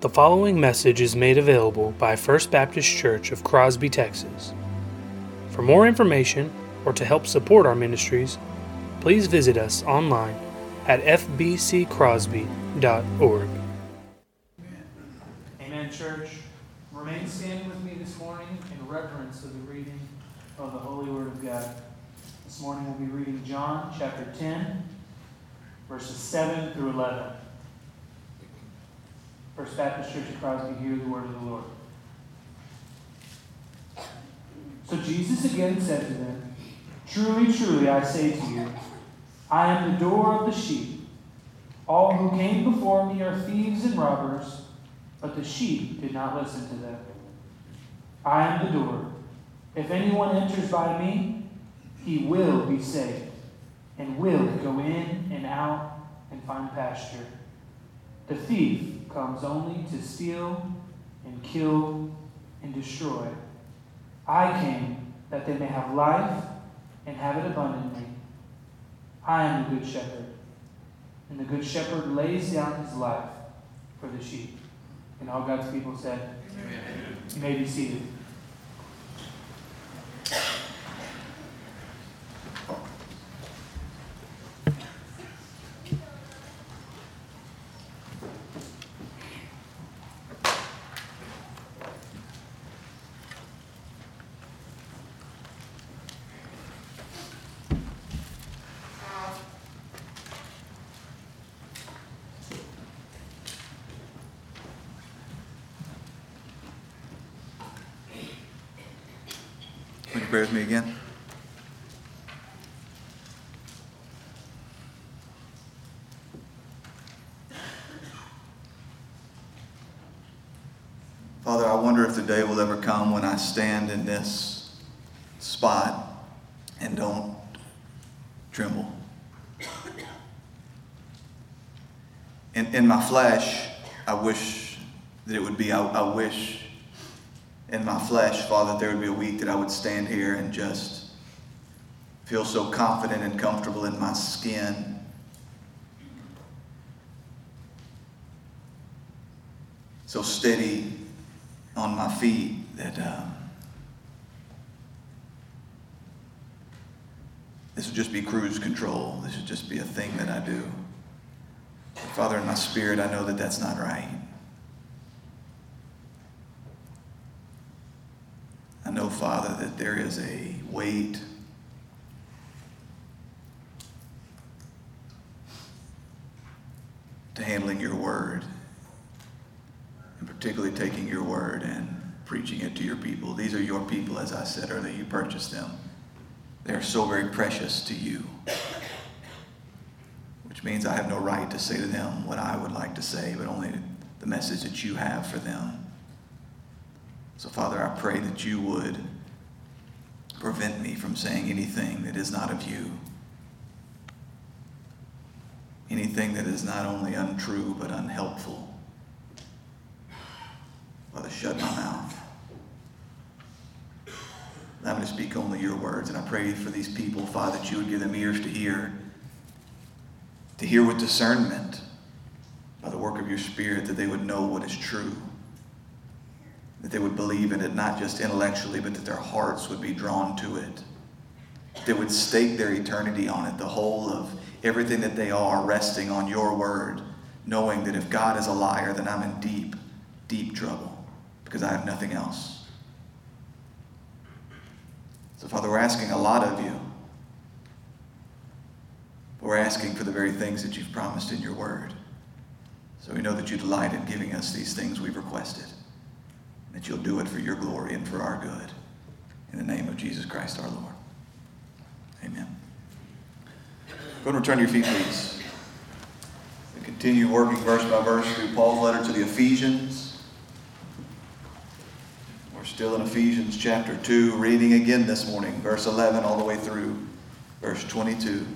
The following message is made available by First Baptist Church of Crosby, Texas. For more information or to help support our ministries, please visit us online at fbccrosby.org. Amen, church. Remain standing with me this morning in reverence of the reading of the Holy Word of God. This morning we'll be reading John chapter 10, verses 7 through 11. First Baptist Church of Crosby, hear the word of the Lord. So Jesus again said to them, Truly, truly, I say to you, I am the door of the sheep. All who came before me are thieves and robbers, but the sheep did not listen to them. I am the door. If anyone enters by me, he will be saved, and will go in and out and find pasture. The thief comes only to steal and kill and destroy. I came that they may have life and have it abundantly. I am the good shepherd, and the good shepherd lays down his life for the sheep. And all God's people said, Amen. You may be seated. Pray with me again? Father, I wonder if the day will ever come when I stand in this spot and don't tremble. In, in my flesh, I wish that it would be, I, I wish in my flesh, Father, there would be a week that I would stand here and just feel so confident and comfortable in my skin. So steady on my feet that um, this would just be cruise control. This would just be a thing that I do. Father, in my spirit, I know that that's not right. I know, Father, that there is a weight to handling your word, and particularly taking your word and preaching it to your people. These are your people, as I said earlier. You purchased them. They are so very precious to you, which means I have no right to say to them what I would like to say, but only the message that you have for them. So, Father, I pray that you would prevent me from saying anything that is not of you. Anything that is not only untrue but unhelpful. Father, shut my mouth. Allow me to speak only your words. And I pray for these people, Father, that you would give them ears to hear, to hear with discernment by the work of your Spirit, that they would know what is true that they would believe in it not just intellectually, but that their hearts would be drawn to it. They would stake their eternity on it, the whole of everything that they are resting on your word, knowing that if God is a liar, then I'm in deep, deep trouble because I have nothing else. So, Father, we're asking a lot of you. But we're asking for the very things that you've promised in your word. So we know that you delight in giving us these things we've requested that you'll do it for your glory and for our good. In the name of Jesus Christ our Lord. Amen. Go and return to your feet, please. We continue working verse by verse through Paul's letter to the Ephesians. We're still in Ephesians chapter 2, reading again this morning, verse 11 all the way through verse 22.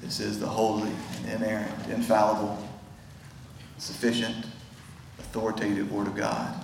This is the holy and inerrant, infallible, sufficient, authoritative Word of God.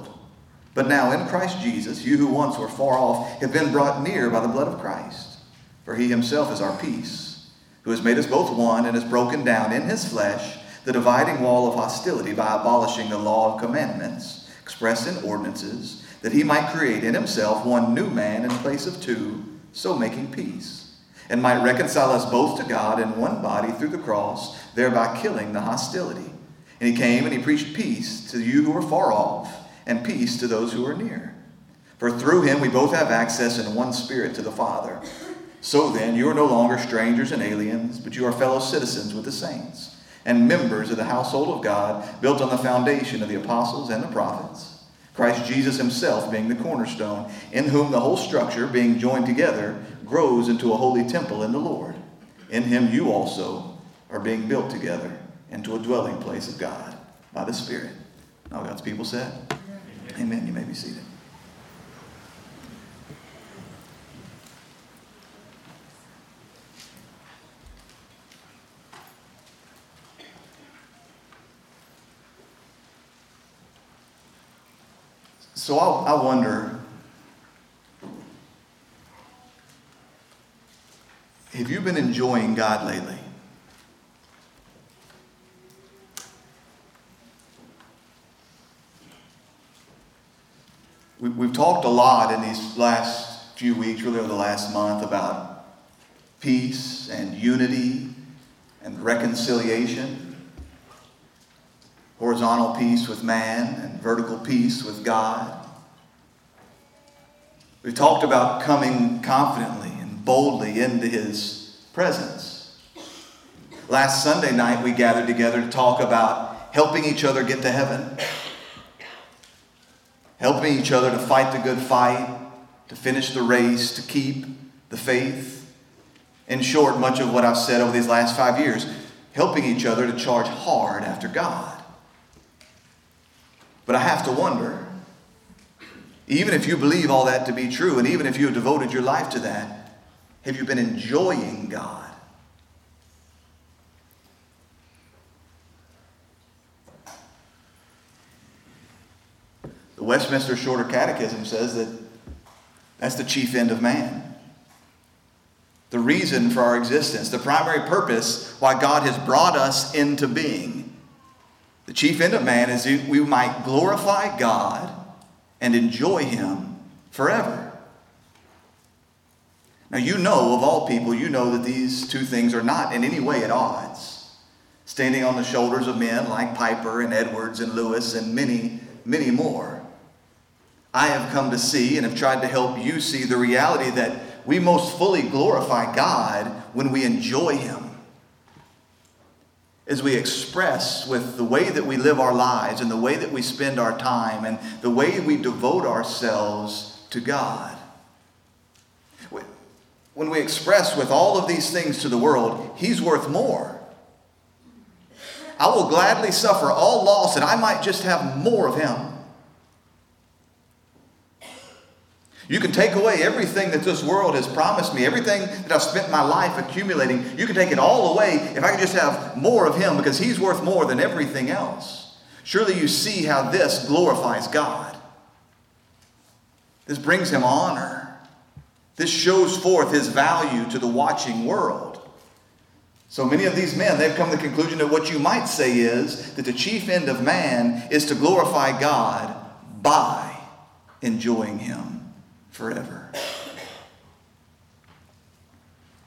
But now in Christ Jesus, you who once were far off have been brought near by the blood of Christ. For he himself is our peace, who has made us both one and has broken down in his flesh the dividing wall of hostility by abolishing the law of commandments expressed in ordinances, that he might create in himself one new man in place of two, so making peace, and might reconcile us both to God in one body through the cross, thereby killing the hostility. And he came and he preached peace to you who were far off, and peace to those who are near. For through him we both have access in one spirit to the Father. So then, you are no longer strangers and aliens, but you are fellow citizens with the saints and members of the household of God, built on the foundation of the apostles and the prophets, Christ Jesus himself being the cornerstone, in whom the whole structure, being joined together, grows into a holy temple in the Lord. In him you also are being built together into a dwelling place of God by the Spirit. All God's people said, Amen. You may be seated. So I, I wonder have you been enjoying God lately? We, we've talked a lot in these last few weeks, really over the last month, about peace and unity and reconciliation horizontal peace with man and vertical peace with God. We've talked about coming confidently and boldly into His presence. Last Sunday night, we gathered together to talk about helping each other get to heaven, helping each other to fight the good fight, to finish the race, to keep the faith. In short, much of what I've said over these last five years, helping each other to charge hard after God. But I have to wonder, even if you believe all that to be true, and even if you have devoted your life to that, have you been enjoying God? The Westminster Shorter Catechism says that that's the chief end of man. The reason for our existence, the primary purpose why God has brought us into being. The chief end of man is that we might glorify God and enjoy Him forever. Now, you know, of all people, you know that these two things are not in any way at odds. Standing on the shoulders of men like Piper and Edwards and Lewis and many, many more. I have come to see and have tried to help you see the reality that we most fully glorify God when we enjoy Him as we express with the way that we live our lives and the way that we spend our time and the way we devote ourselves to God. When we express with all of these things to the world, He's worth more. I will gladly suffer all loss that I might just have more of Him. You can take away everything that this world has promised me, everything that I've spent my life accumulating. You can take it all away if I can just have more of Him because He's worth more than everything else. Surely you see how this glorifies God. This brings Him honor. This shows forth His value to the watching world. So many of these men, they've come to the conclusion that what you might say is that the chief end of man is to glorify God by enjoying Him forever.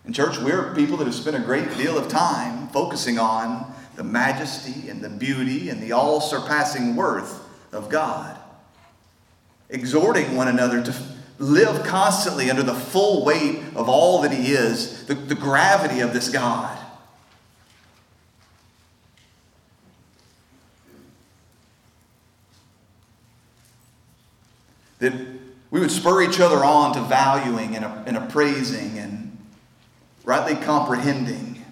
In church, we're people that have spent a great deal of time focusing on the majesty and the beauty and the all surpassing worth of God, exhorting one another to live constantly under the full weight of all that He is, the, the gravity of this God. That we would spur each other on to valuing and, and appraising and rightly comprehending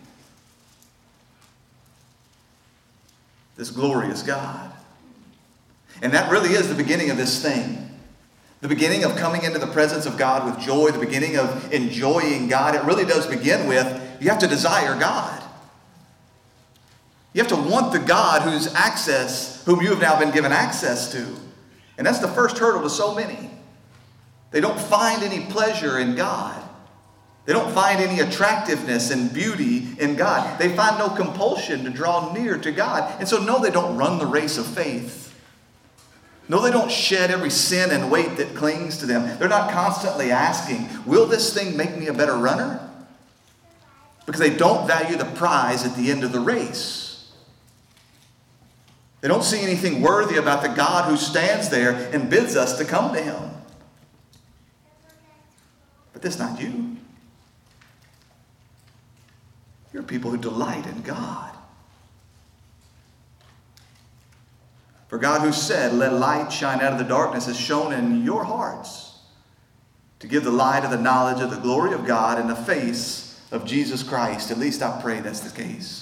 this glorious God. And that really is the beginning of this thing. The beginning of coming into the presence of God with joy, the beginning of enjoying God. It really does begin with you have to desire God. You have to want the God whose access, whom you have now been given access to. And that's the first hurdle to so many. They don't find any pleasure in God. They don't find any attractiveness and beauty in God. They find no compulsion to draw near to God. And so, no, they don't run the race of faith. No, they don't shed every sin and weight that clings to them. They're not constantly asking, Will this thing make me a better runner? Because they don't value the prize at the end of the race. They don't see anything worthy about the God who stands there and bids us to come to Him. That's not you. You're people who delight in God. For God, who said, Let light shine out of the darkness, has shone in your hearts to give the light of the knowledge of the glory of God in the face of Jesus Christ. At least I pray that's the case.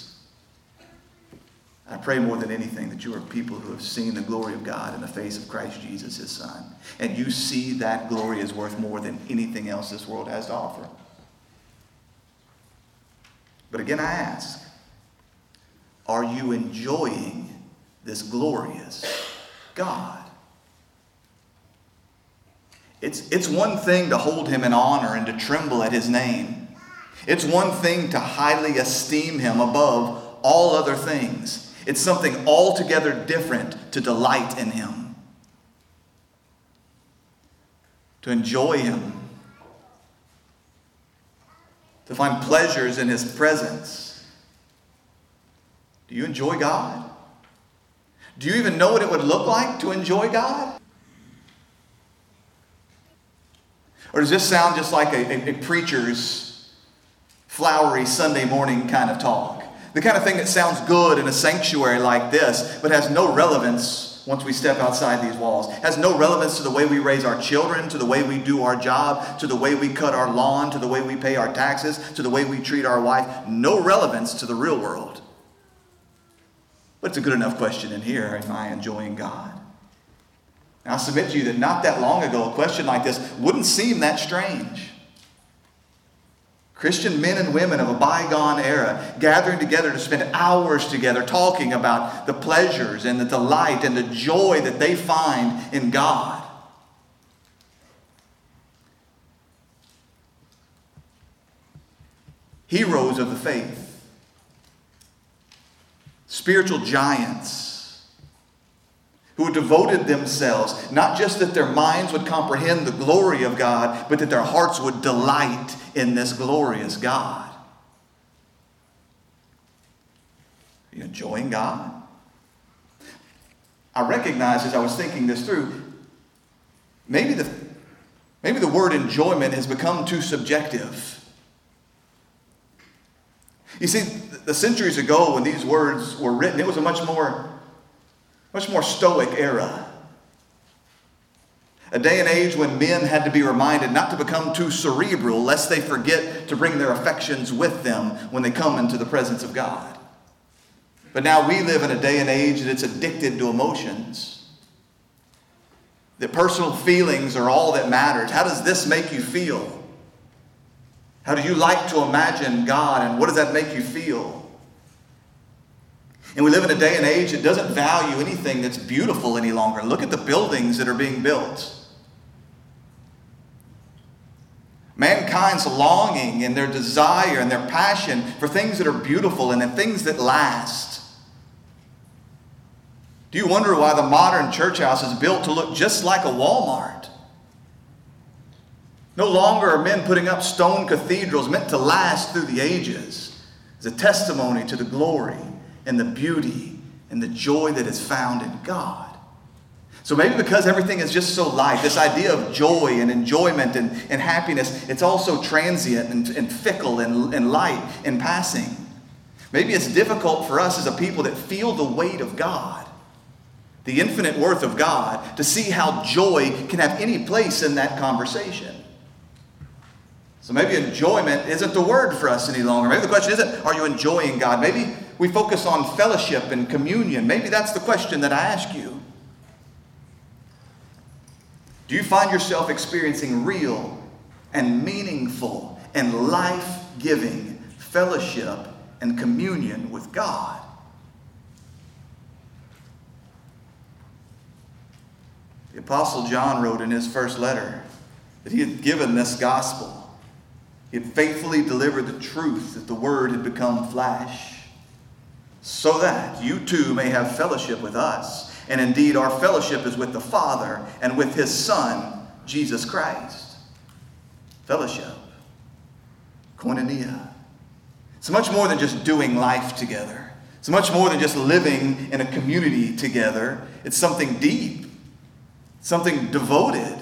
I pray more than anything that you are people who have seen the glory of God in the face of Christ Jesus, his Son. And you see that glory is worth more than anything else this world has to offer. But again, I ask are you enjoying this glorious God? It's, it's one thing to hold him in honor and to tremble at his name. It's one thing to highly esteem him above all other things. It's something altogether different to delight in him, to enjoy him, to find pleasures in His presence. Do you enjoy God? Do you even know what it would look like to enjoy God? Or does this sound just like a, a, a preacher's flowery Sunday morning kind of talk? The kind of thing that sounds good in a sanctuary like this, but has no relevance once we step outside these walls. Has no relevance to the way we raise our children, to the way we do our job, to the way we cut our lawn, to the way we pay our taxes, to the way we treat our wife. No relevance to the real world. But it's a good enough question in here Am I enjoying God? Now, I submit to you that not that long ago, a question like this wouldn't seem that strange. Christian men and women of a bygone era gathering together to spend hours together talking about the pleasures and the delight and the joy that they find in God. Heroes of the faith, spiritual giants who devoted themselves, not just that their minds would comprehend the glory of God, but that their hearts would delight in this glorious God. Are you enjoying God? I recognize as I was thinking this through, maybe the, maybe the word enjoyment has become too subjective. You see, the centuries ago when these words were written, it was a much more, much more stoic era. A day and age when men had to be reminded not to become too cerebral lest they forget to bring their affections with them when they come into the presence of God. But now we live in a day and age that's addicted to emotions. That personal feelings are all that matters. How does this make you feel? How do you like to imagine God and what does that make you feel? And we live in a day and age that doesn't value anything that's beautiful any longer. Look at the buildings that are being built. Mankind's longing and their desire and their passion for things that are beautiful and the things that last. Do you wonder why the modern church house is built to look just like a Walmart? No longer are men putting up stone cathedrals meant to last through the ages as a testimony to the glory and the beauty and the joy that is found in God. So maybe because everything is just so light, this idea of joy and enjoyment and, and happiness, it's also transient and, and fickle and, and light and passing. Maybe it's difficult for us as a people that feel the weight of God, the infinite worth of God, to see how joy can have any place in that conversation. So maybe enjoyment isn't the word for us any longer. Maybe the question isn't, are you enjoying God? Maybe we focus on fellowship and communion. Maybe that's the question that I ask you. Do you find yourself experiencing real and meaningful and life giving fellowship and communion with God? The Apostle John wrote in his first letter that he had given this gospel. He had faithfully delivered the truth that the Word had become flesh, so that you too may have fellowship with us. And indeed, our fellowship is with the Father and with His Son, Jesus Christ. Fellowship, koinonia. It's much more than just doing life together. It's much more than just living in a community together. It's something deep, something devoted,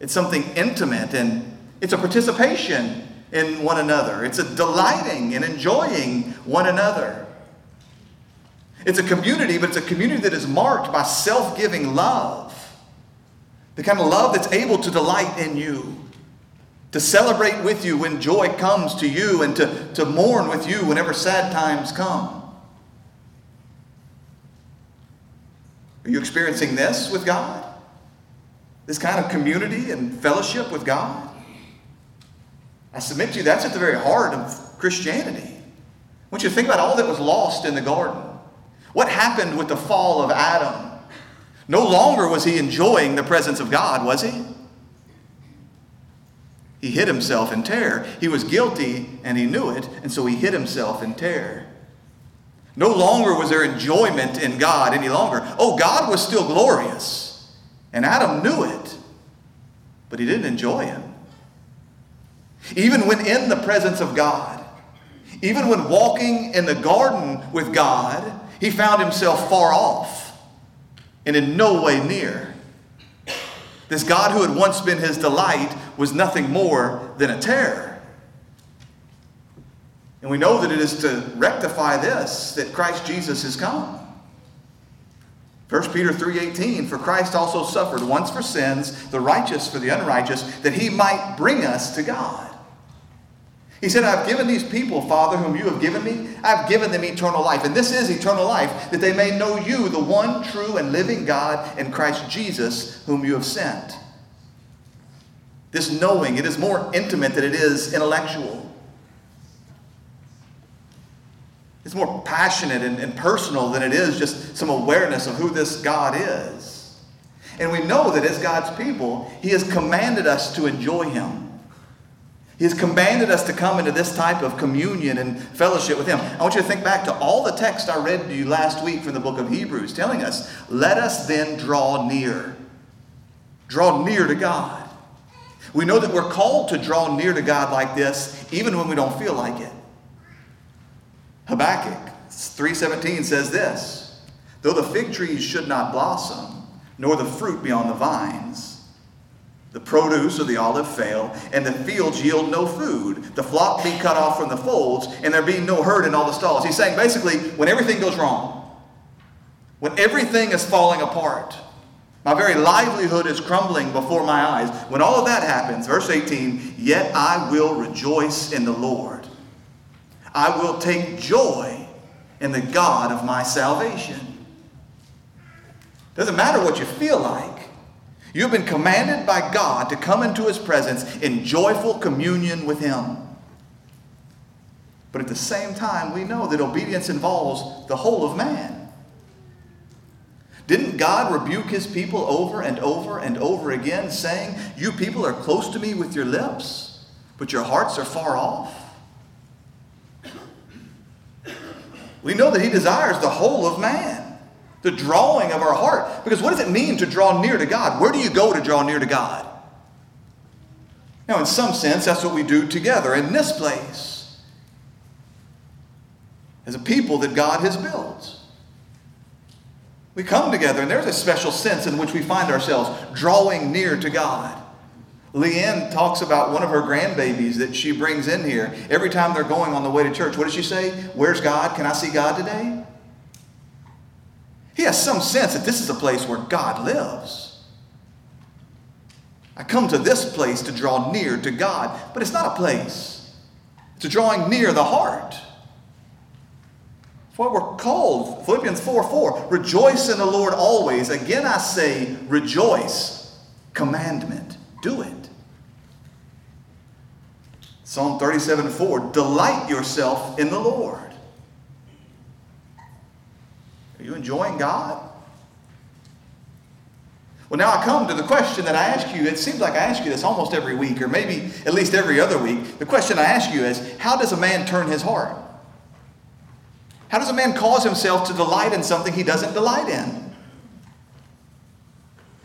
it's something intimate, and it's a participation in one another. It's a delighting and enjoying one another. It's a community, but it's a community that is marked by self giving love. The kind of love that's able to delight in you, to celebrate with you when joy comes to you, and to, to mourn with you whenever sad times come. Are you experiencing this with God? This kind of community and fellowship with God? I submit to you, that's at the very heart of Christianity. I want you to think about all that was lost in the garden. What happened with the fall of Adam? No longer was he enjoying the presence of God, was he? He hid himself in terror. He was guilty and he knew it, and so he hid himself in terror. No longer was there enjoyment in God any longer. Oh, God was still glorious, and Adam knew it, but he didn't enjoy him. Even when in the presence of God, even when walking in the garden with God, he found himself far off and in no way near. This God who had once been his delight was nothing more than a terror. And we know that it is to rectify this that Christ Jesus has come. 1 Peter 3:18 For Christ also suffered once for sins, the righteous for the unrighteous, that he might bring us to God. He said, I've given these people, Father, whom you have given me, I've given them eternal life. And this is eternal life, that they may know you, the one true and living God, and Christ Jesus, whom you have sent. This knowing, it is more intimate than it is intellectual. It's more passionate and, and personal than it is just some awareness of who this God is. And we know that as God's people, He has commanded us to enjoy Him. He has commanded us to come into this type of communion and fellowship with Him. I want you to think back to all the text I read to you last week from the book of Hebrews, telling us, let us then draw near. Draw near to God. We know that we're called to draw near to God like this, even when we don't feel like it. Habakkuk 3:17 says this: Though the fig trees should not blossom, nor the fruit be on the vines, the produce of the olive fail, and the fields yield no food. The flock be cut off from the folds, and there be no herd in all the stalls. He's saying basically, when everything goes wrong, when everything is falling apart, my very livelihood is crumbling before my eyes. When all of that happens, verse 18, yet I will rejoice in the Lord. I will take joy in the God of my salvation. Doesn't matter what you feel like. You've been commanded by God to come into His presence in joyful communion with Him. But at the same time, we know that obedience involves the whole of man. Didn't God rebuke His people over and over and over again, saying, You people are close to me with your lips, but your hearts are far off? We know that He desires the whole of man the drawing of our heart. Because what does it mean to draw near to God? Where do you go to draw near to God? Now, in some sense, that's what we do together in this place as a people that God has built. We come together, and there's a special sense in which we find ourselves drawing near to God. Leanne talks about one of her grandbabies that she brings in here. Every time they're going on the way to church, what does she say? Where's God? Can I see God today? He has some sense that this is a place where God lives. I come to this place to draw near to God, but it's not a place. It's a drawing near the heart. It's what we're called. Philippians 4 4. Rejoice in the Lord always. Again, I say, rejoice. Commandment. Do it. Psalm 37 4. Delight yourself in the Lord. Are you enjoying God? Well, now I come to the question that I ask you. It seems like I ask you this almost every week, or maybe at least every other week. The question I ask you is how does a man turn his heart? How does a man cause himself to delight in something he doesn't delight in?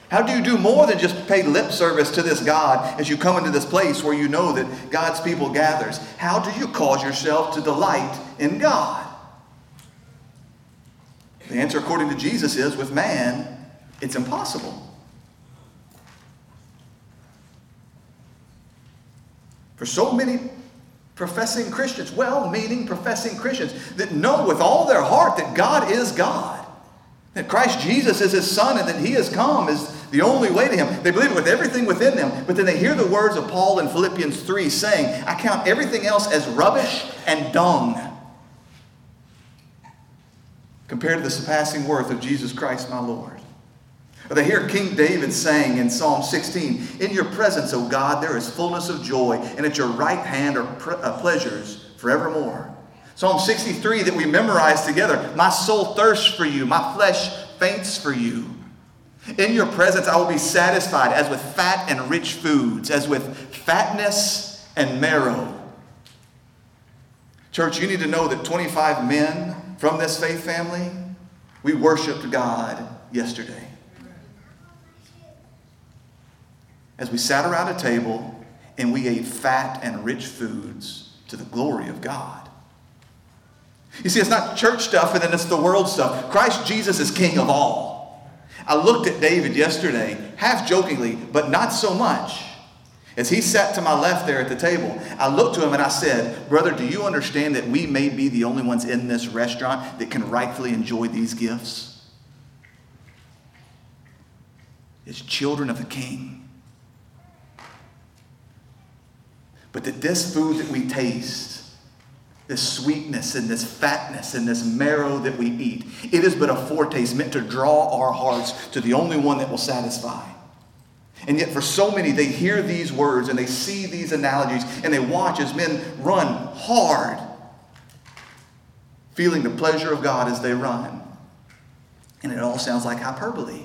How do you do more than just pay lip service to this God as you come into this place where you know that God's people gathers? How do you cause yourself to delight in God? The answer, according to Jesus, is with man, it's impossible. For so many professing Christians, well meaning professing Christians, that know with all their heart that God is God, that Christ Jesus is his Son, and that he has come is the only way to him. They believe it with everything within them, but then they hear the words of Paul in Philippians 3 saying, I count everything else as rubbish and dung compared to the surpassing worth of Jesus Christ my Lord. Or they hear King David saying in Psalm 16, In your presence, O God, there is fullness of joy, and at your right hand are uh, pleasures forevermore. Psalm 63 that we memorized together, My soul thirsts for you, my flesh faints for you. In your presence, I will be satisfied as with fat and rich foods, as with fatness and marrow. Church, you need to know that 25 men from this faith family, we worshiped God yesterday. As we sat around a table and we ate fat and rich foods to the glory of God. You see, it's not church stuff and then it's the world stuff. Christ Jesus is King of all. I looked at David yesterday, half jokingly, but not so much. As he sat to my left there at the table, I looked to him and I said, Brother, do you understand that we may be the only ones in this restaurant that can rightfully enjoy these gifts? As children of the King. But that this food that we taste, this sweetness and this fatness and this marrow that we eat, it is but a foretaste meant to draw our hearts to the only one that will satisfy. And yet, for so many, they hear these words and they see these analogies and they watch as men run hard, feeling the pleasure of God as they run. And it all sounds like hyperbole.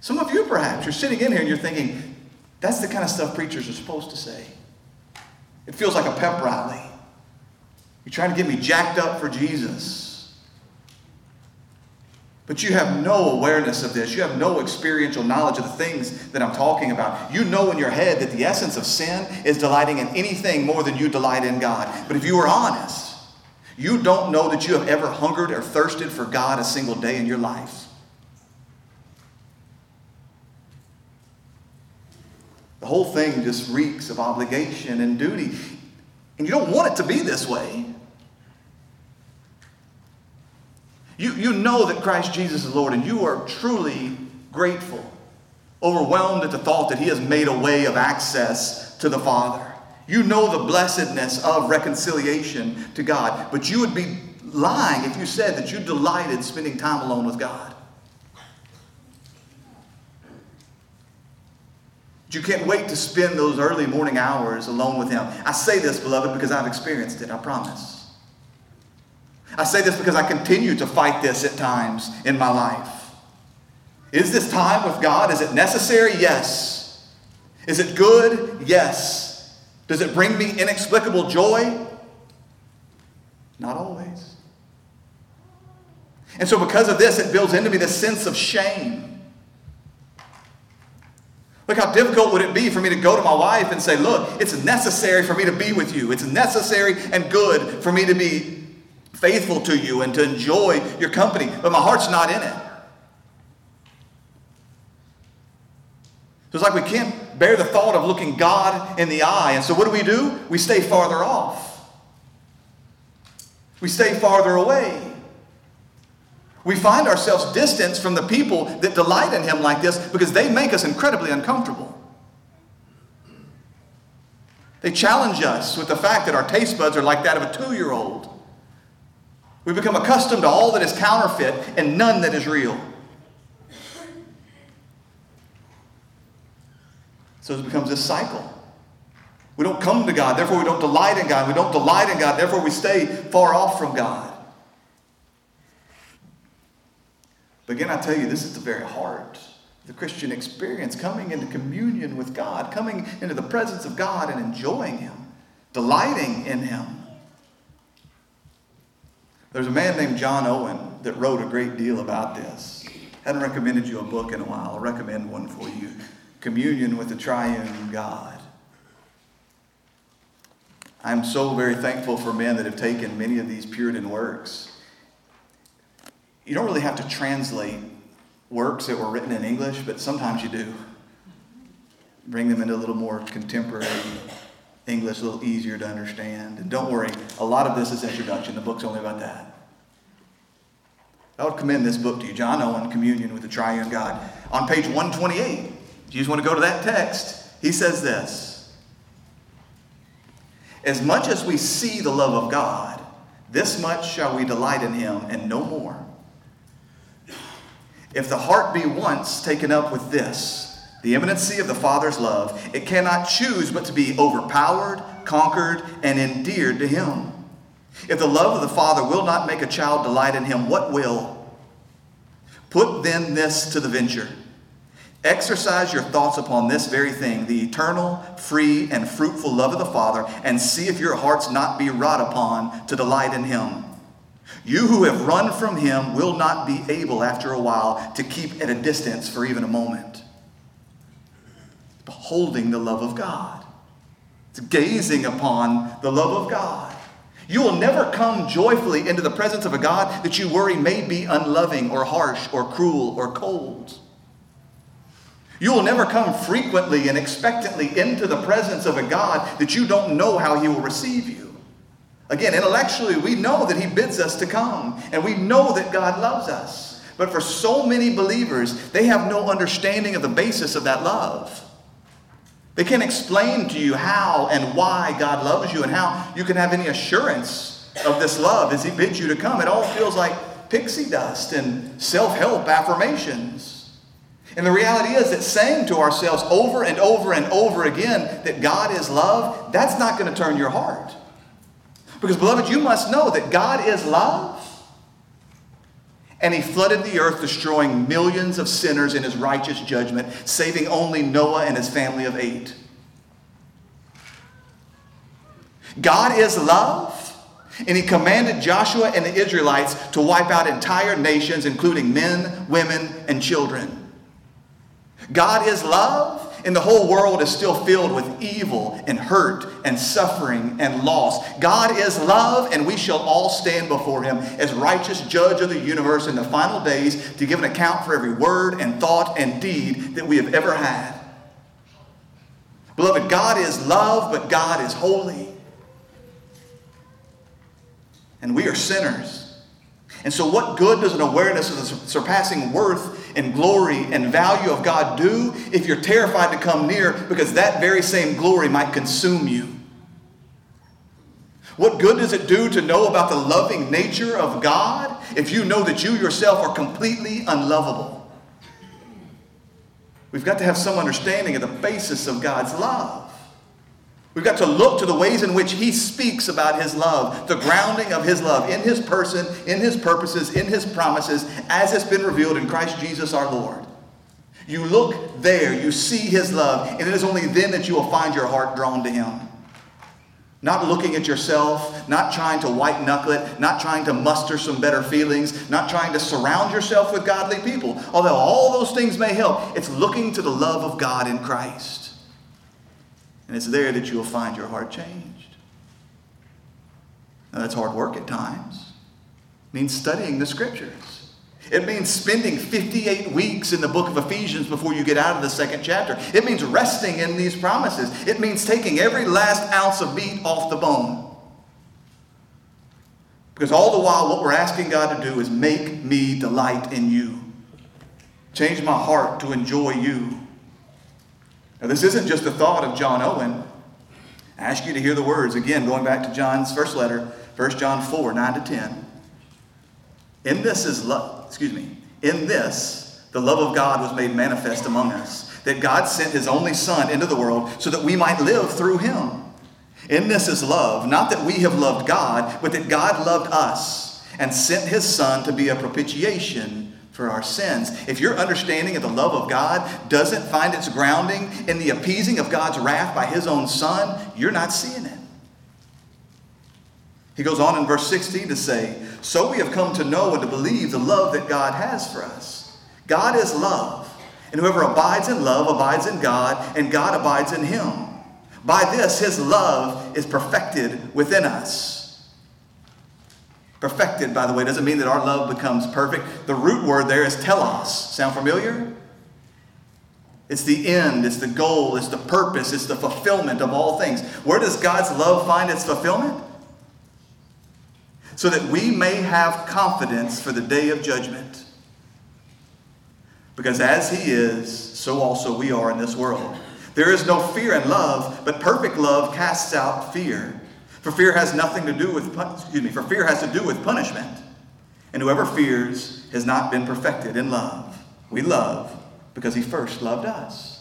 Some of you, perhaps, you're sitting in here and you're thinking, that's the kind of stuff preachers are supposed to say. It feels like a pep rally. You're trying to get me jacked up for Jesus. But you have no awareness of this. You have no experiential knowledge of the things that I'm talking about. You know in your head that the essence of sin is delighting in anything more than you delight in God. But if you are honest, you don't know that you have ever hungered or thirsted for God a single day in your life. The whole thing just reeks of obligation and duty. And you don't want it to be this way. You, you know that Christ Jesus is Lord, and you are truly grateful, overwhelmed at the thought that He has made a way of access to the Father. You know the blessedness of reconciliation to God, but you would be lying if you said that you delighted spending time alone with God. You can't wait to spend those early morning hours alone with Him. I say this, beloved, because I've experienced it, I promise. I say this because I continue to fight this at times in my life. Is this time with God? Is it necessary? Yes. Is it good? Yes. Does it bring me inexplicable joy? Not always. And so, because of this, it builds into me this sense of shame. Look how difficult would it be for me to go to my wife and say, Look, it's necessary for me to be with you. It's necessary and good for me to be faithful to you and to enjoy your company, but my heart's not in it. So it's like we can't bear the thought of looking God in the eye. And so what do we do? We stay farther off. We stay farther away. We find ourselves distanced from the people that delight in Him like this because they make us incredibly uncomfortable. They challenge us with the fact that our taste buds are like that of a two year old. We become accustomed to all that is counterfeit and none that is real. So it becomes this cycle. We don't come to God, therefore we don't delight in God. We don't delight in God, therefore we stay far off from God. But again, I tell you, this is the very heart of the Christian experience coming into communion with God, coming into the presence of God and enjoying Him, delighting in Him. There's a man named John Owen that wrote a great deal about this. I hadn't recommended you a book in a while. I'll recommend one for you Communion with the Triune God. I'm so very thankful for men that have taken many of these Puritan works. You don't really have to translate works that were written in English, but sometimes you do. Bring them into a little more contemporary English, a little easier to understand. And don't worry, a lot of this is introduction. The book's only about that. I would commend this book to you, John Owen, Communion with the Triune God. On page 128, if you just want to go to that text, he says this. As much as we see the love of God, this much shall we delight in him, and no more. If the heart be once taken up with this, the imminency of the Father's love, it cannot choose but to be overpowered, conquered, and endeared to him. If the love of the Father will not make a child delight in him, what will? Put then this to the venture Exercise your thoughts upon this very thing, the eternal, free, and fruitful love of the Father, and see if your hearts not be wrought upon to delight in Him. You who have run from Him will not be able, after a while, to keep at a distance for even a moment. Beholding the love of God, it's gazing upon the love of God. You will never come joyfully into the presence of a God that you worry may be unloving or harsh or cruel or cold. You will never come frequently and expectantly into the presence of a God that you don't know how he will receive you. Again, intellectually, we know that he bids us to come, and we know that God loves us. But for so many believers, they have no understanding of the basis of that love. They can't explain to you how and why God loves you and how you can have any assurance of this love as he bids you to come. It all feels like pixie dust and self help affirmations. And the reality is that saying to ourselves over and over and over again that God is love, that's not going to turn your heart. Because, beloved, you must know that God is love. And he flooded the earth, destroying millions of sinners in his righteous judgment, saving only Noah and his family of eight. God is love. And he commanded Joshua and the Israelites to wipe out entire nations, including men, women, and children. God is love, and the whole world is still filled with evil and hurt and suffering and loss. God is love, and we shall all stand before him as righteous judge of the universe in the final days to give an account for every word and thought and deed that we have ever had. Beloved, God is love, but God is holy. And we are sinners. And so, what good does an awareness of the surpassing worth and glory and value of God do if you're terrified to come near because that very same glory might consume you? What good does it do to know about the loving nature of God if you know that you yourself are completely unlovable? We've got to have some understanding of the basis of God's love. We've got to look to the ways in which he speaks about his love, the grounding of his love in his person, in his purposes, in his promises, as it's been revealed in Christ Jesus our Lord. You look there, you see his love, and it is only then that you will find your heart drawn to him. Not looking at yourself, not trying to white knuckle it, not trying to muster some better feelings, not trying to surround yourself with godly people. Although all those things may help, it's looking to the love of God in Christ. And it's there that you will find your heart changed. Now, that's hard work at times. It means studying the scriptures. It means spending 58 weeks in the book of Ephesians before you get out of the second chapter. It means resting in these promises. It means taking every last ounce of meat off the bone. Because all the while, what we're asking God to do is make me delight in you. Change my heart to enjoy you. Now, this isn't just a thought of John Owen. I ask you to hear the words again, going back to John's first letter, 1 John 4 9 to 10. In this is love, excuse me, in this, the love of God was made manifest among us, that God sent his only Son into the world so that we might live through him. In this is love, not that we have loved God, but that God loved us and sent his Son to be a propitiation for our sins. If your understanding of the love of God doesn't find its grounding in the appeasing of God's wrath by his own Son, you're not seeing it. He goes on in verse 16 to say, So we have come to know and to believe the love that God has for us. God is love, and whoever abides in love abides in God, and God abides in him. By this, his love is perfected within us. Perfected, by the way, doesn't mean that our love becomes perfect. The root word there is telos. Sound familiar? It's the end, it's the goal, it's the purpose, it's the fulfillment of all things. Where does God's love find its fulfillment? So that we may have confidence for the day of judgment. Because as He is, so also we are in this world. There is no fear in love, but perfect love casts out fear. For fear has nothing to do with excuse me, for fear has to do with punishment. And whoever fears has not been perfected in love. We love because he first loved us.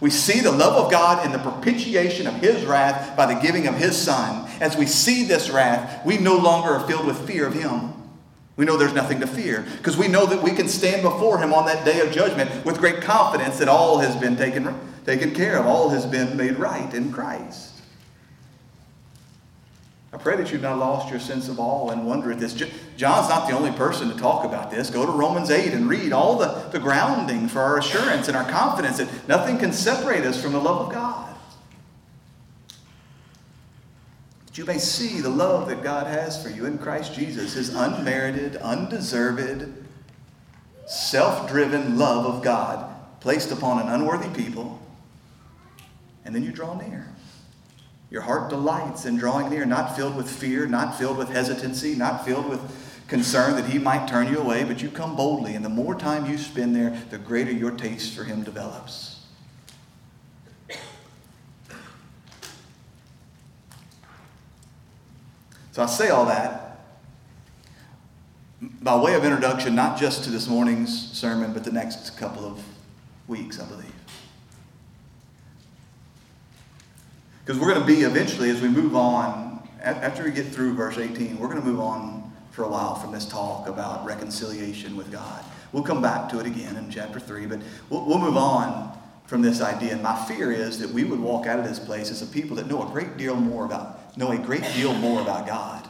We see the love of God in the propitiation of his wrath by the giving of his son. As we see this wrath, we no longer are filled with fear of him. We know there's nothing to fear because we know that we can stand before him on that day of judgment with great confidence that all has been taken taken care of. All has been made right in Christ. I pray that you've not lost your sense of awe and wonder at this. John's not the only person to talk about this. Go to Romans 8 and read all the, the grounding for our assurance and our confidence that nothing can separate us from the love of God. That you may see the love that God has for you in Christ Jesus, his unmerited, undeserved, self driven love of God placed upon an unworthy people and then you draw near. Your heart delights in drawing near, not filled with fear, not filled with hesitancy, not filled with concern that he might turn you away, but you come boldly. And the more time you spend there, the greater your taste for him develops. So I say all that by way of introduction, not just to this morning's sermon, but the next couple of weeks, I believe. Because we're going to be eventually, as we move on, after we get through verse 18, we're going to move on for a while from this talk about reconciliation with God. We'll come back to it again in chapter 3, but we'll, we'll move on from this idea. And my fear is that we would walk out of this place as a people that know a great deal more about, know a great deal more about God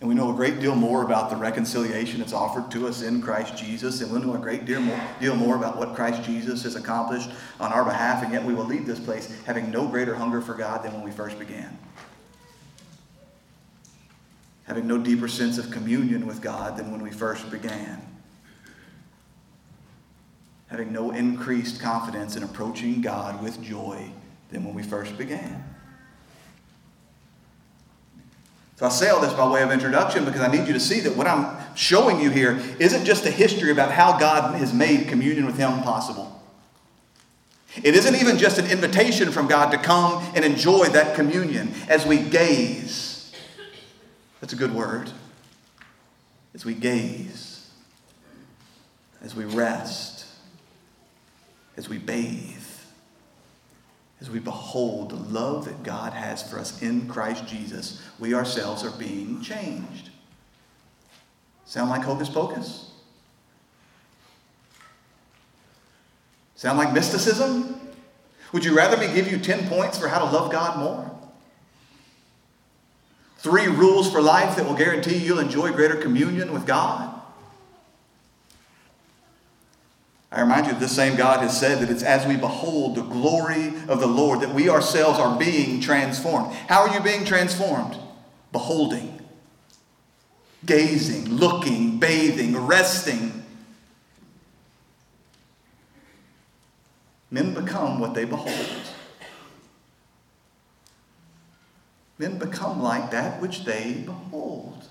and we know a great deal more about the reconciliation that's offered to us in Christ Jesus. And we know a great deal more, deal more about what Christ Jesus has accomplished on our behalf. And yet we will leave this place having no greater hunger for God than when we first began. Having no deeper sense of communion with God than when we first began. Having no increased confidence in approaching God with joy than when we first began. So I say all oh, this by way of introduction because I need you to see that what I'm showing you here isn't just a history about how God has made communion with Him possible. It isn't even just an invitation from God to come and enjoy that communion as we gaze. That's a good word. As we gaze, as we rest, as we bathe as we behold the love that God has for us in Christ Jesus, we ourselves are being changed. Sound like hocus pocus? Sound like mysticism? Would you rather me give you 10 points for how to love God more? Three rules for life that will guarantee you'll enjoy greater communion with God? I remind you that this same God has said that it's as we behold the glory of the Lord that we ourselves are being transformed. How are you being transformed? Beholding, gazing, looking, bathing, resting. Men become what they behold. Men become like that which they behold.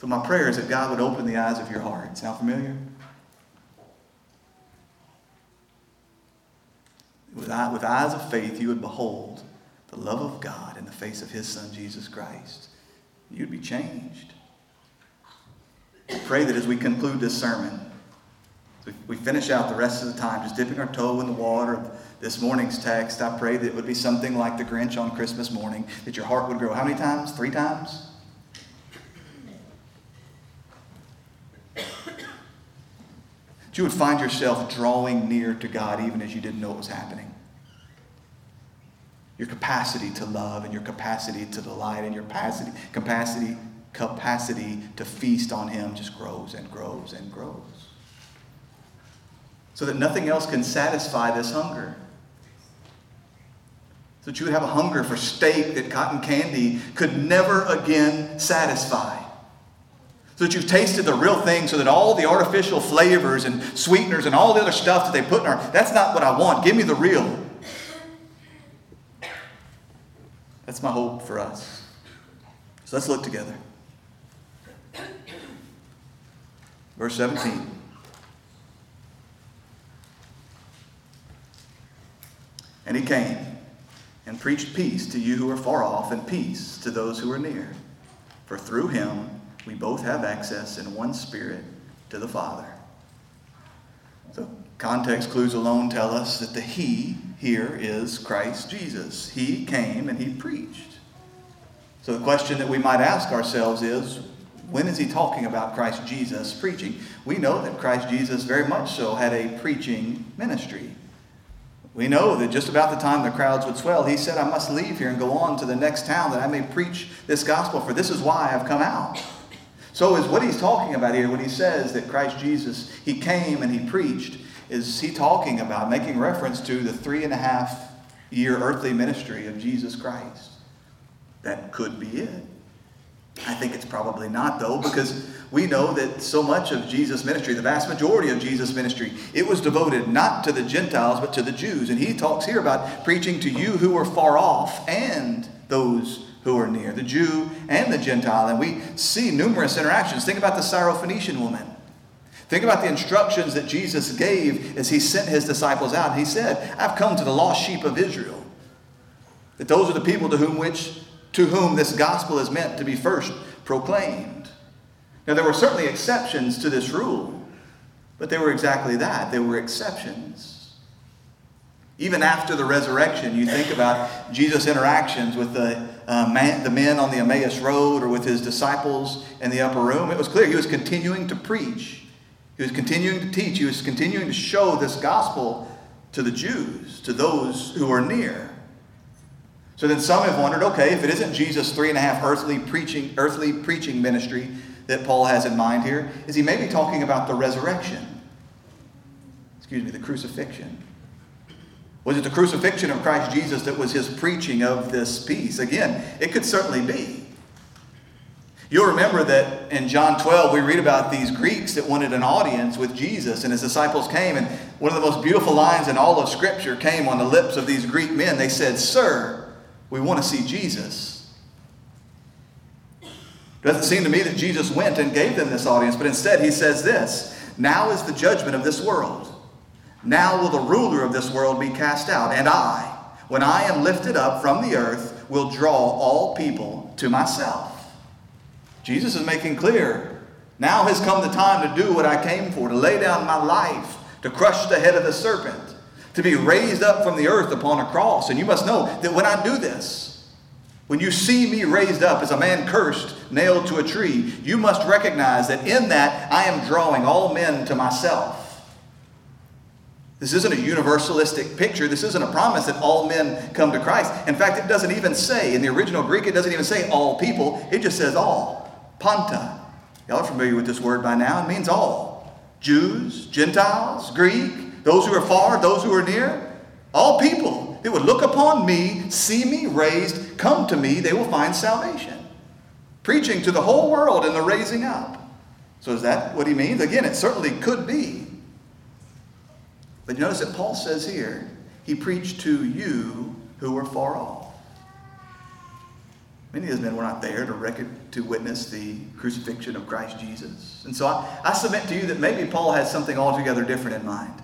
So my prayer is that God would open the eyes of your heart. Sound familiar? With, eye, with eyes of faith, you would behold the love of God in the face of his Son, Jesus Christ. you'd be changed. I pray that as we conclude this sermon, we finish out the rest of the time just dipping our toe in the water of this morning's text. I pray that it would be something like the Grinch on Christmas morning, that your heart would grow how many times? Three times? You would find yourself drawing near to God even as you didn't know it was happening. Your capacity to love and your capacity to delight and your capacity, capacity, capacity to feast on Him just grows and grows and grows so that nothing else can satisfy this hunger. So that you would have a hunger for steak that cotton candy could never again satisfy. So that you've tasted the real thing, so that all the artificial flavors and sweeteners and all the other stuff that they put in our, that's not what I want. Give me the real. That's my hope for us. So let's look together. Verse 17. And he came and preached peace to you who are far off and peace to those who are near. For through him we both have access in one spirit to the Father. So, context clues alone tell us that the He here is Christ Jesus. He came and He preached. So, the question that we might ask ourselves is when is He talking about Christ Jesus preaching? We know that Christ Jesus very much so had a preaching ministry. We know that just about the time the crowds would swell, he said, I must leave here and go on to the next town that I may preach this gospel, for this is why I've come out. So, is what he's talking about here when he says that Christ Jesus, he came and he preached, is he talking about making reference to the three and a half year earthly ministry of Jesus Christ? That could be it. I think it's probably not, though, because we know that so much of Jesus' ministry, the vast majority of Jesus' ministry, it was devoted not to the Gentiles, but to the Jews. And he talks here about preaching to you who are far off and those who are near, the Jew and the Gentile. And we see numerous interactions. Think about the Syrophoenician woman. Think about the instructions that Jesus gave as he sent his disciples out. He said, I've come to the lost sheep of Israel. That those are the people to whom which to whom this gospel is meant to be first proclaimed. Now, there were certainly exceptions to this rule, but they were exactly that. They were exceptions. Even after the resurrection, you think about Jesus' interactions with the, uh, man, the men on the Emmaus Road or with his disciples in the upper room. It was clear he was continuing to preach, he was continuing to teach, he was continuing to show this gospel to the Jews, to those who are near. So then some have wondered, okay, if it isn't Jesus' three and a half earthly preaching, earthly preaching ministry that Paul has in mind here, is he maybe talking about the resurrection? Excuse me, the crucifixion. Was it the crucifixion of Christ Jesus that was his preaching of this peace? Again, it could certainly be. You'll remember that in John 12, we read about these Greeks that wanted an audience with Jesus, and his disciples came, and one of the most beautiful lines in all of Scripture came on the lips of these Greek men. They said, Sir, we want to see Jesus. Doesn't seem to me that Jesus went and gave them this audience, but instead he says this Now is the judgment of this world. Now will the ruler of this world be cast out, and I, when I am lifted up from the earth, will draw all people to myself. Jesus is making clear now has come the time to do what I came for, to lay down my life, to crush the head of the serpent to be raised up from the earth upon a cross. And you must know that when I do this, when you see me raised up as a man cursed, nailed to a tree, you must recognize that in that I am drawing all men to myself. This isn't a universalistic picture. This isn't a promise that all men come to Christ. In fact, it doesn't even say, in the original Greek, it doesn't even say all people. It just says all. Panta. Y'all are familiar with this word by now. It means all. Jews, Gentiles, Greek, those who are far, those who are near, all people. They would look upon me, see me raised, come to me, they will find salvation. Preaching to the whole world in the raising up. So is that what he means? Again, it certainly could be. But notice that Paul says here, he preached to you who were far off. Many of those men were not there to, record, to witness the crucifixion of Christ Jesus. And so I, I submit to you that maybe Paul has something altogether different in mind.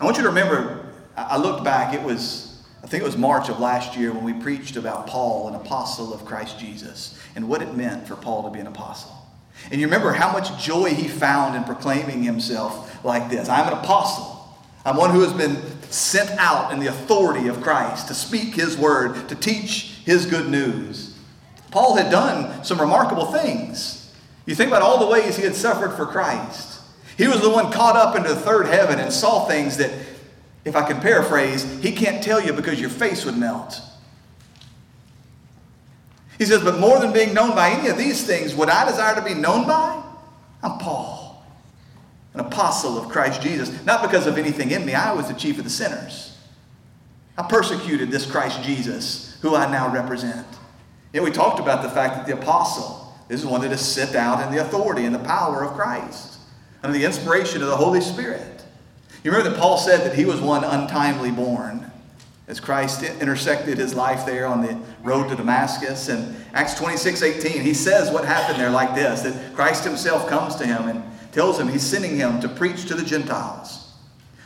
I want you to remember, I looked back, it was I think it was March of last year when we preached about Paul, an apostle of Christ Jesus, and what it meant for Paul to be an apostle. And you remember how much joy he found in proclaiming himself like this I'm an apostle. I'm one who has been sent out in the authority of Christ to speak his word, to teach his good news. Paul had done some remarkable things. You think about all the ways he had suffered for Christ. He was the one caught up into the third heaven and saw things that, if I can paraphrase, he can't tell you because your face would melt. He says, But more than being known by any of these things, would I desire to be known by? I'm Paul, an apostle of Christ Jesus. Not because of anything in me, I was the chief of the sinners. I persecuted this Christ Jesus, who I now represent. Yet we talked about the fact that the apostle is one that is sent out in the authority and the power of Christ, under the inspiration of the Holy Spirit. You remember that Paul said that he was one untimely born as Christ intersected his life there on the road to Damascus. And Acts 26 18, he says what happened there like this that Christ himself comes to him and tells him he's sending him to preach to the Gentiles,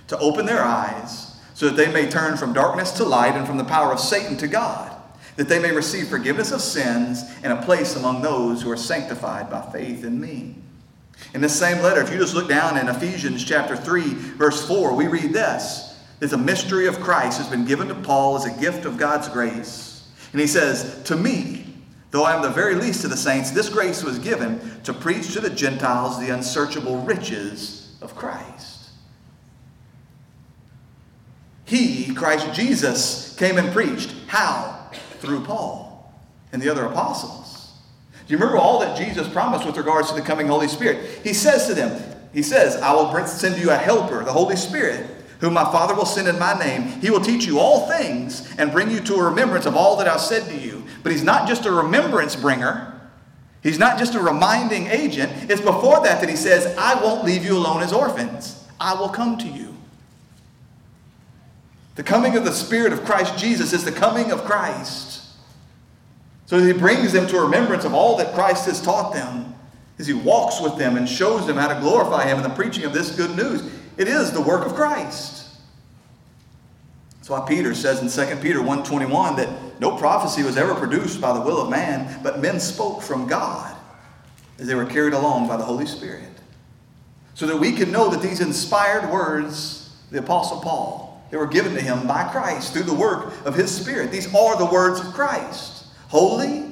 to open their eyes so that they may turn from darkness to light and from the power of Satan to God that they may receive forgiveness of sins and a place among those who are sanctified by faith in me. In the same letter, if you just look down in Ephesians chapter 3, verse 4, we read this that the mystery of Christ has been given to Paul as a gift of God's grace. And he says, To me, though I am the very least of the saints, this grace was given to preach to the Gentiles the unsearchable riches of Christ. He, Christ Jesus, came and preached. How? through Paul and the other apostles. Do you remember all that Jesus promised with regards to the coming Holy Spirit? He says to them, He says, I will send you a helper, the Holy Spirit, whom my Father will send in my name. He will teach you all things and bring you to a remembrance of all that I've said to you. But He's not just a remembrance bringer. He's not just a reminding agent. It's before that that he says, I won't leave you alone as orphans. I will come to you. The coming of the Spirit of Christ Jesus is the coming of Christ. So he brings them to a remembrance of all that Christ has taught them as he walks with them and shows them how to glorify him in the preaching of this good news. It is the work of Christ. That's why Peter says in 2 Peter 1.21 that no prophecy was ever produced by the will of man, but men spoke from God as they were carried along by the Holy Spirit. So that we can know that these inspired words, the Apostle Paul, they were given to him by Christ through the work of his Spirit. These are the words of Christ holy,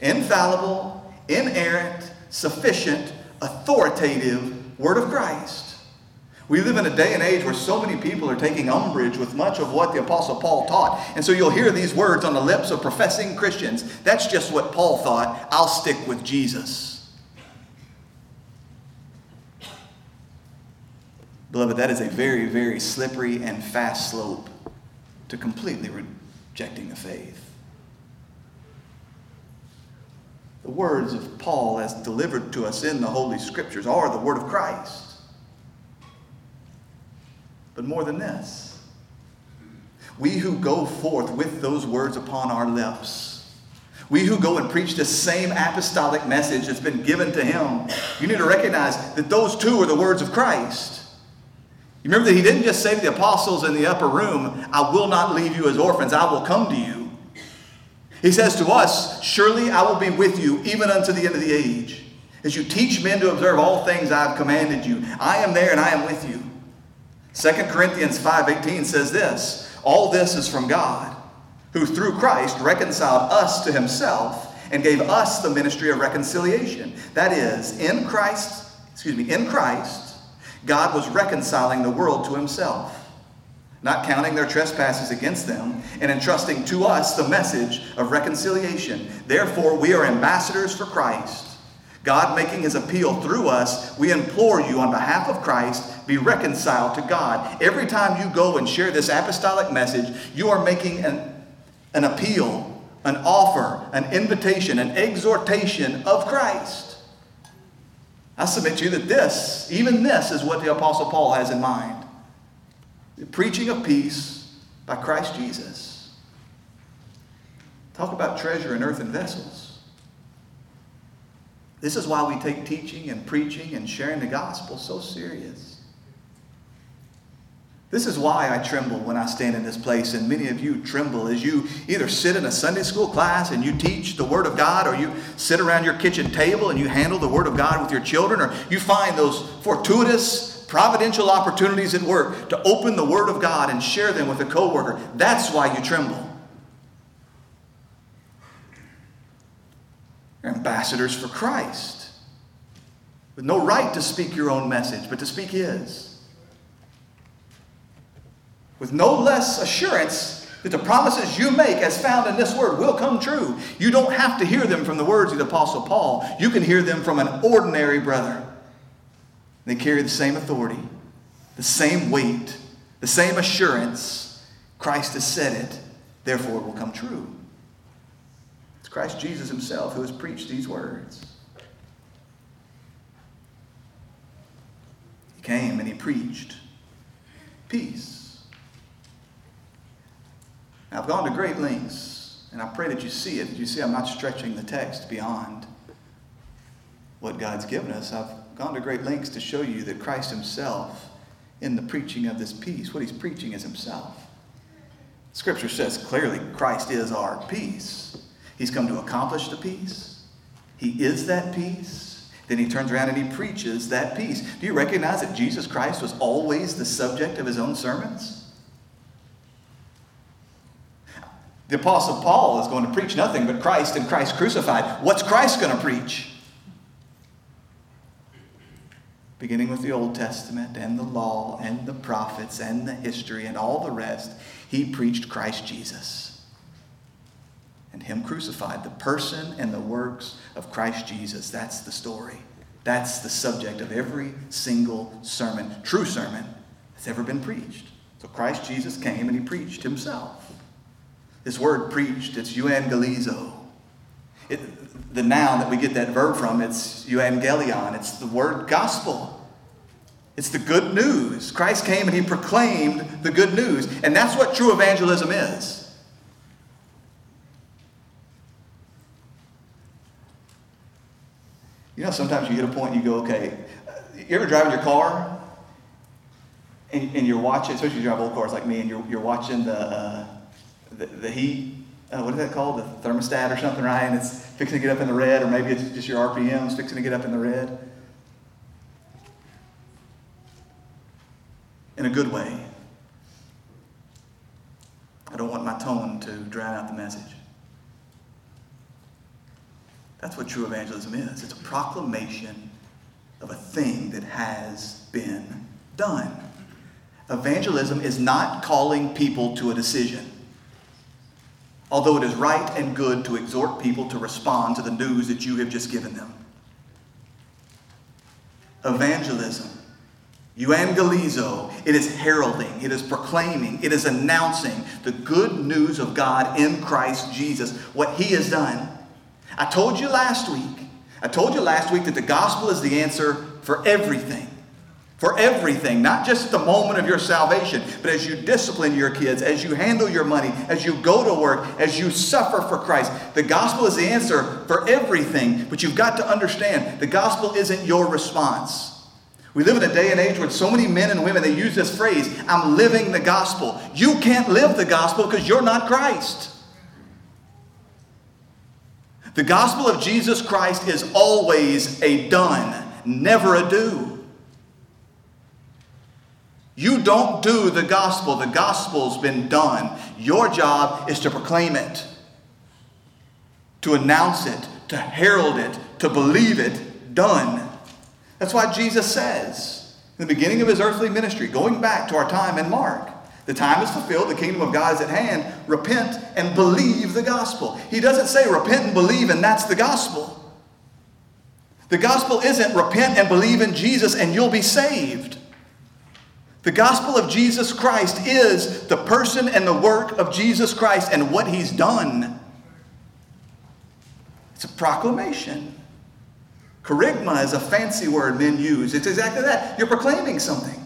infallible, inerrant, sufficient, authoritative Word of Christ. We live in a day and age where so many people are taking umbrage with much of what the Apostle Paul taught. And so you'll hear these words on the lips of professing Christians. That's just what Paul thought. I'll stick with Jesus. Beloved, that is a very, very slippery and fast slope to completely rejecting the faith. The words of Paul, as delivered to us in the Holy Scriptures, are the Word of Christ. But more than this, we who go forth with those words upon our lips, we who go and preach the same apostolic message that's been given to him, you need to recognize that those two are the words of Christ. You remember that he didn't just say to the apostles in the upper room, I will not leave you as orphans, I will come to you. He says to us, Surely I will be with you even unto the end of the age. As you teach men to observe all things I have commanded you, I am there and I am with you. 2 Corinthians 5:18 says this, all this is from God, who through Christ reconciled us to himself and gave us the ministry of reconciliation. That is, in Christ, excuse me, in Christ, God was reconciling the world to himself not counting their trespasses against them, and entrusting to us the message of reconciliation. Therefore, we are ambassadors for Christ. God making his appeal through us, we implore you on behalf of Christ, be reconciled to God. Every time you go and share this apostolic message, you are making an, an appeal, an offer, an invitation, an exhortation of Christ. I submit to you that this, even this, is what the Apostle Paul has in mind the preaching of peace by Christ Jesus. Talk about treasure in earthen vessels. This is why we take teaching and preaching and sharing the gospel so serious. This is why I tremble when I stand in this place, and many of you tremble as you either sit in a Sunday school class and you teach the Word of God, or you sit around your kitchen table and you handle the Word of God with your children, or you find those fortuitous, providential opportunities at work to open the Word of God and share them with a coworker. That's why you tremble. You're ambassadors for Christ, with no right to speak your own message, but to speak His with no less assurance that the promises you make, as found in this word, will come true. You don't have to hear them from the words of the Apostle Paul, you can hear them from an ordinary brother. They carry the same authority, the same weight, the same assurance. Christ has said it, therefore it will come true. It's Christ Jesus himself who has preached these words. He came and he preached peace. I've gone to great lengths, and I pray that you see it. You see, I'm not stretching the text beyond what God's given us. I've gone to great lengths to show you that Christ Himself, in the preaching of this peace, what He's preaching is Himself. Scripture says clearly Christ is our peace. He's come to accomplish the peace. He is that peace. Then he turns around and he preaches that peace. Do you recognize that Jesus Christ was always the subject of his own sermons? The Apostle Paul is going to preach nothing but Christ and Christ crucified. What's Christ going to preach? Beginning with the Old Testament and the law and the prophets and the history and all the rest, he preached Christ Jesus and Him crucified. The person and the works of Christ Jesus. That's the story. That's the subject of every single sermon, true sermon, that's ever been preached. So Christ Jesus came and He preached Himself. This word preached, it's euangelizo. It, the noun that we get that verb from, it's euangelion. It's the word gospel. It's the good news. Christ came and he proclaimed the good news. And that's what true evangelism is. You know, sometimes you hit a point and you go, okay, you ever drive in your car and, and you're watching, especially if you drive old cars like me, and you're, you're watching the, uh, the, the heat, uh, what is that called? The thermostat or something, right? And it's fixing to get up in the red, or maybe it's just your RPMs fixing to get up in the red. In a good way. I don't want my tone to drown out the message. That's what true evangelism is it's a proclamation of a thing that has been done. Evangelism is not calling people to a decision although it is right and good to exhort people to respond to the news that you have just given them. Evangelism, euangelizo, it is heralding, it is proclaiming, it is announcing the good news of God in Christ Jesus, what He has done. I told you last week, I told you last week that the gospel is the answer for everything for everything, not just the moment of your salvation, but as you discipline your kids, as you handle your money, as you go to work, as you suffer for Christ. The gospel is the answer for everything, but you've got to understand the gospel isn't your response. We live in a day and age where so many men and women they use this phrase, I'm living the gospel. You can't live the gospel because you're not Christ. The gospel of Jesus Christ is always a done, never a do. You don't do the gospel, the gospel's been done. Your job is to proclaim it, to announce it, to herald it, to believe it done. That's why Jesus says in the beginning of his earthly ministry, going back to our time in Mark, the time is fulfilled, the kingdom of God is at hand. Repent and believe the gospel. He doesn't say repent and believe, and that's the gospel. The gospel isn't repent and believe in Jesus and you'll be saved. The gospel of Jesus Christ is the person and the work of Jesus Christ and what he's done. It's a proclamation. Kerygma is a fancy word men use. It's exactly that. You're proclaiming something.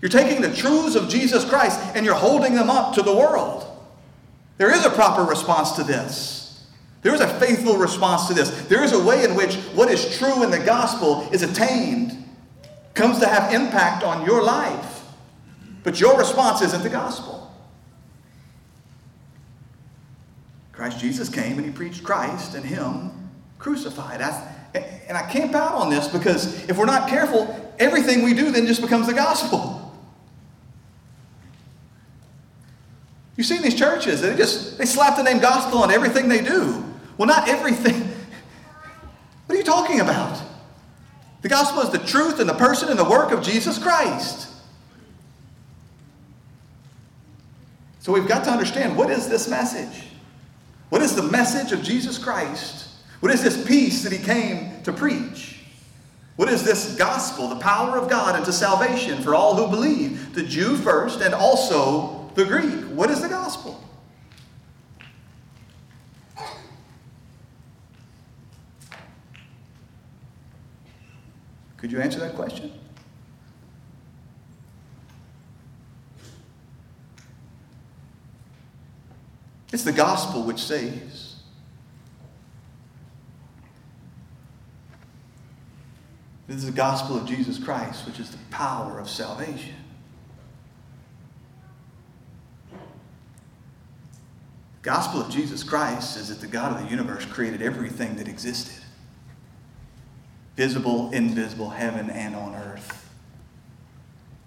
You're taking the truths of Jesus Christ and you're holding them up to the world. There is a proper response to this. There is a faithful response to this. There is a way in which what is true in the gospel is attained, comes to have impact on your life. But your response isn't the gospel. Christ Jesus came and he preached Christ and him crucified. and I camp out on this because if we're not careful, everything we do then just becomes the gospel. You've seen these churches, they just they slap the name gospel on everything they do. Well, not everything. What are you talking about? The gospel is the truth and the person and the work of Jesus Christ. So we've got to understand what is this message? What is the message of Jesus Christ? What is this peace that he came to preach? What is this gospel, the power of God unto salvation for all who believe, the Jew first and also the Greek? What is the gospel? Could you answer that question? It's the gospel which saves. This is the gospel of Jesus Christ, which is the power of salvation. The gospel of Jesus Christ is that the God of the universe created everything that existed visible, invisible, heaven, and on earth.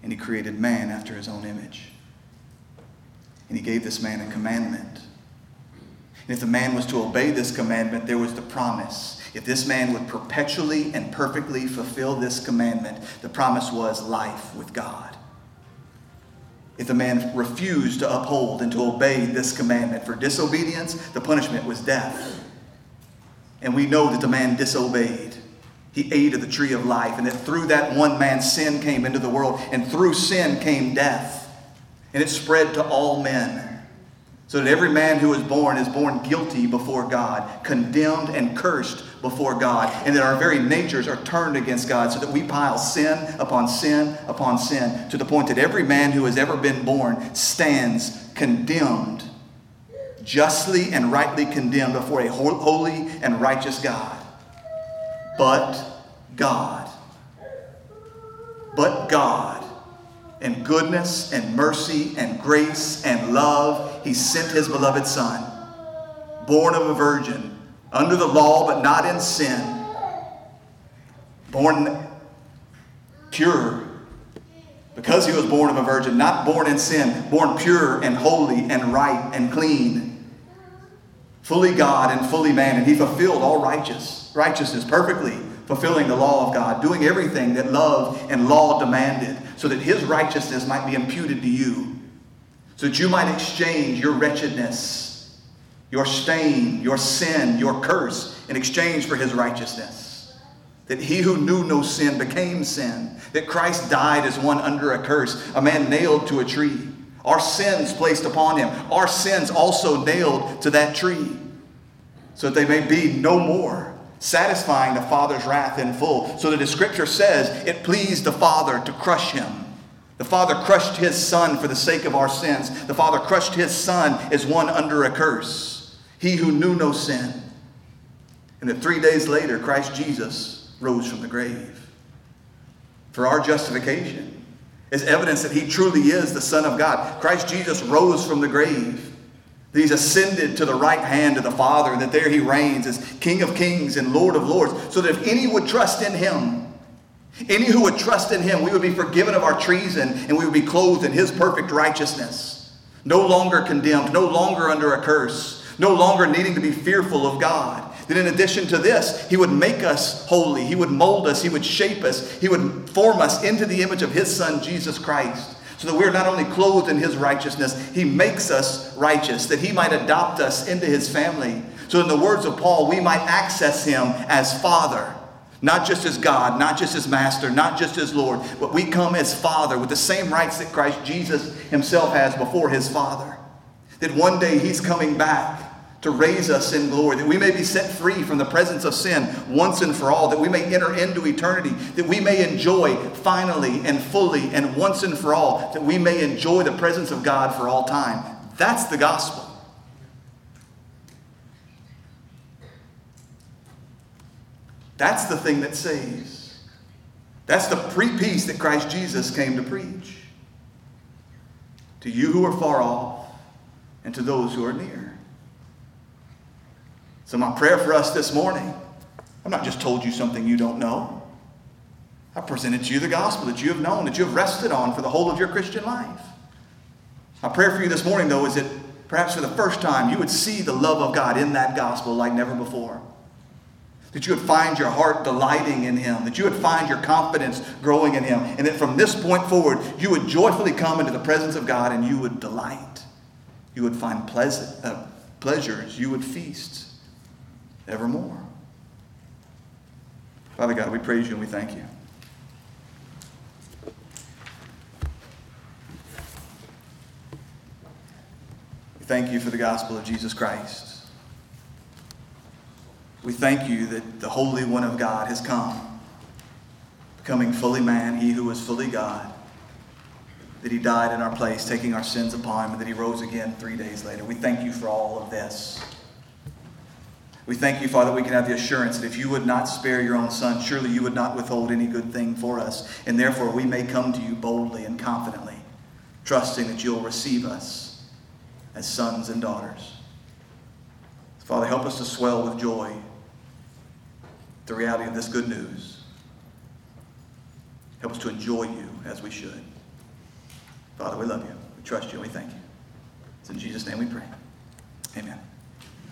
And he created man after his own image. And he gave this man a commandment. If the man was to obey this commandment, there was the promise. If this man would perpetually and perfectly fulfill this commandment, the promise was life with God. If the man refused to uphold and to obey this commandment for disobedience, the punishment was death. And we know that the man disobeyed he ate of the tree of life, and that through that one man sin came into the world, and through sin came death. And it spread to all men. So that every man who is born is born guilty before God, condemned and cursed before God, and that our very natures are turned against God, so that we pile sin upon sin upon sin, to the point that every man who has ever been born stands condemned, justly and rightly condemned before a holy and righteous God but God. But God. In goodness and mercy and grace and love, He sent His beloved Son, born of a virgin, under the law but not in sin, born pure because he was born of a virgin, not born in sin, born pure and holy and right and clean, fully God and fully man, and he fulfilled all righteous righteousness perfectly, fulfilling the law of God, doing everything that love and law demanded, so that his righteousness might be imputed to you, so that you might exchange your wretchedness, your stain, your sin, your curse, in exchange for his righteousness. That he who knew no sin became sin. That Christ died as one under a curse, a man nailed to a tree. Our sins placed upon him, our sins also nailed to that tree, so that they may be no more satisfying the Father's wrath in full. So that the scripture says it pleased the Father to crush him. The Father crushed his Son for the sake of our sins. The Father crushed his Son as one under a curse, he who knew no sin. And that three days later, Christ Jesus rose from the grave for our justification. As evidence that he truly is the Son of God. Christ Jesus rose from the grave he's ascended to the right hand of the Father, and that there he reigns as King of kings and Lord of lords, so that if any would trust in him, any who would trust in him, we would be forgiven of our treason and we would be clothed in his perfect righteousness. No longer condemned, no longer under a curse, no longer needing to be fearful of God. That in addition to this, he would make us holy, he would mold us, he would shape us, he would form us into the image of his Son, Jesus Christ so that we're not only clothed in his righteousness, he makes us righteous, that he might adopt us into his family. So, in the words of Paul, we might access him as Father, not just as God, not just as Master, not just as Lord, but we come as Father with the same rights that Christ Jesus himself has before his Father. That one day he's coming back to raise us in glory, that we may be set free from the presence of sin once and for all, that we may enter into eternity, that we may enjoy finally and fully and once and for all, that we may enjoy the presence of God for all time. That's the gospel. That's the thing that saves. That's the pre peace that Christ Jesus came to preach. to you who are far off, and to those who are near. So, my prayer for us this morning I've not just told you something you don't know. I presented to you the gospel that you have known, that you have rested on for the whole of your Christian life. My prayer for you this morning, though, is that perhaps for the first time you would see the love of God in that gospel like never before. That you would find your heart delighting in Him, that you would find your confidence growing in Him, and that from this point forward you would joyfully come into the presence of God and you would delight. You would find pleasant, uh, pleasures, you would feast evermore. Father God, we praise you and we thank you. We thank you for the gospel of Jesus Christ. We thank you that the Holy One of God has come, becoming fully man, he who was fully God, that he died in our place, taking our sins upon him, and that he rose again three days later. We thank you for all of this. We thank you, Father, we can have the assurance that if you would not spare your own Son, surely you would not withhold any good thing for us. And therefore, we may come to you boldly and confidently, trusting that you'll receive us as sons and daughters. Father, help us to swell with joy the reality of this good news. Help us to enjoy you as we should. Father, we love you. We trust you we thank you. It's in Jesus' name we pray. Amen.